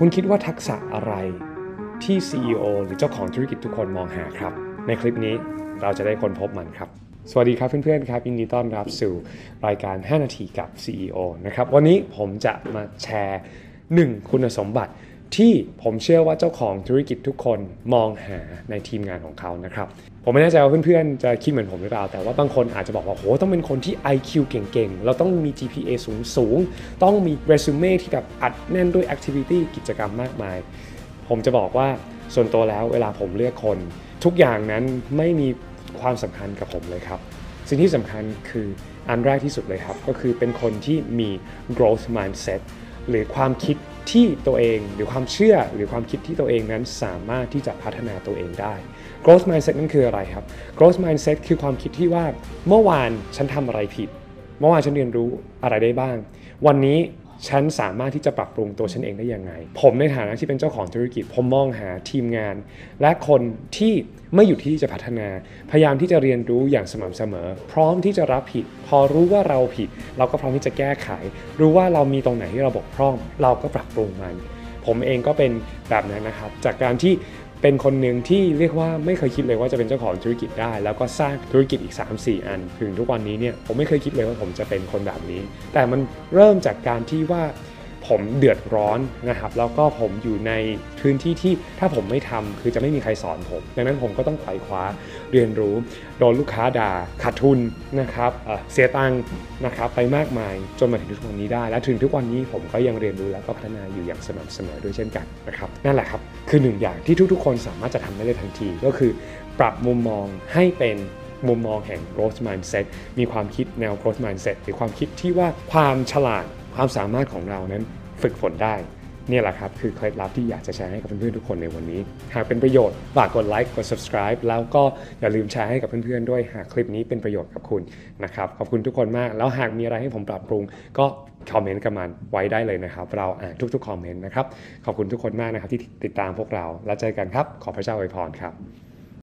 คุณคิดว่าทักษะอะไรที่ CEO หรือเจ้าของธุรกิจทุกคนมองหาครับ ในคลิปนี้เราจะได้ค้นพบมันครับ สวัสดีครับเพื่อนๆครับยินดีต้อนรับสู่รายการ 5 นาทีกับ CEO นะครับ วันนี้ผมจะมาแชร์ 1 คุณสมบัติ ที่ผมเชื่อว่าเจ้าของธุรกิจทุกคนมองหาในทีมงานของเขานะครับ ผมไม่แน่ใจว่าเพื่อนๆ จะคิดเหมือนผมหรือเปล่า แต่ว่าบางคนอาจจะบอกว่าโหต้องเป็นคนที่ IQ เก่งๆ เราต้องมี GPA สูงๆ ต้องมีเรซูเม่ที่แบบอัดแน่นด้วย activity กิจกรรมมากมาย ผมจะบอกว่าส่วนตัวแล้วเวลาผมเลือกคน ทุกอย่างนั้นไม่มีความสำคัญกับผมเลยครับสิ่งที่สำคัญคืออันแรกที่สุดเลยครับ ก็คือเป็นคนที่มี growth mindset หรือความคิด ที่ตัวเองหรือความเชื่อหรือความคิดที่ตัวเองนั้นสามารถที่จะพัฒนาตัวเองได้ growth mindset นั่นคืออะไรครับ growth mindset คือความคิดที่ว่าเมื่อวานฉันทำอะไรผิด เมื่อวานฉันเรียนรู้อะไรได้บ้าง วันนี้ ฉันสามารถที่จะปรับปรุงตัวฉันเองได้ยังไง ผมในฐานะที่เป็นเจ้าของธุรกิจ ผมมองหาทีมงาน และคนที่ไม่หยุดที่จะพัฒนา พยายามที่จะเรียนรู้อย่างสม่ำเสมอ พร้อมที่จะรับผิด พอรู้ว่าเราผิด เราก็พร้อมที่จะแก้ไข รู้ว่าเรามีตรงไหนที่เราบกพร่อง เราก็ปรับปรุงมัน ผมเองก็เป็นแบบนั้นนะครับ จากการที่ เป็นคนหนึ่งที่เรียกว่าไม่เคยคิดเลยว่าจะเป็นเจ้าของธุรกิจได้ แล้วก็สร้างธุรกิจอีก 3-4 อัน ถึงทุกวันนี้เนี่ยผมไม่เคยคิดเลยว่าผมจะเป็นคนแบบนี้ แต่มันเริ่มจากการที่ว่า ผมเดือดร้อนนะครับแล้วก็ผมอยู่ในพื้นที่ที่ถ้าผมไม่ทำคือจะไม่มีใครสอนผม ดังนั้นผมก็ต้องไขว่คว้าเรียนรู้ โดนลูกค้าด่าขาดทุนนะครับเเสียตังค์นะครับไปมากมายจนมาถึงทุกวันนี้ได้ และถึงทุกวันนี้ผมก็ยังเรียนรู้แล้วก็พัฒนาอยู่อย่างสม่ำเสมอด้วยเช่นกันนะครับนั่นแหละครับคือหนึ่งอย่างที่ทุกๆ คนสามารถจะทำได้เลยทันทีก็คือปรับมุมมองให้เป็นมุมมองแห่ง growth mindset มีความคิดแนว growth mindset หรือความคิดที่ว่าความฉลาด ความสามารถของเรานั้นฝึกฝนได้เนี่ยแหละครับ คือเคล็ดลับที่อยากจะแชร์ให้กับเพื่อนๆทุกคนในวันนี้ หากเป็นประโยชน์ฝากกดไลค์กด subscribe แล้วก็อย่าลืมแชร์ให้กับเพื่อนๆด้วยหากคลิปนี้เป็นประโยชน์กับคุณนะครับ ขอบคุณทุกคนมาก แล้วหากมีอะไรให้ผมปรับปรุง ก็คอมเมนต์กันมาไว้ได้เลยนะครับ เราอ่านทุกๆคอมเมนต์นะครับ ขอบคุณทุกคนมากนะครับที่ติดตามพวกเราแล้วเจอกันครับ ขอพระเจ้าอวยพรครับ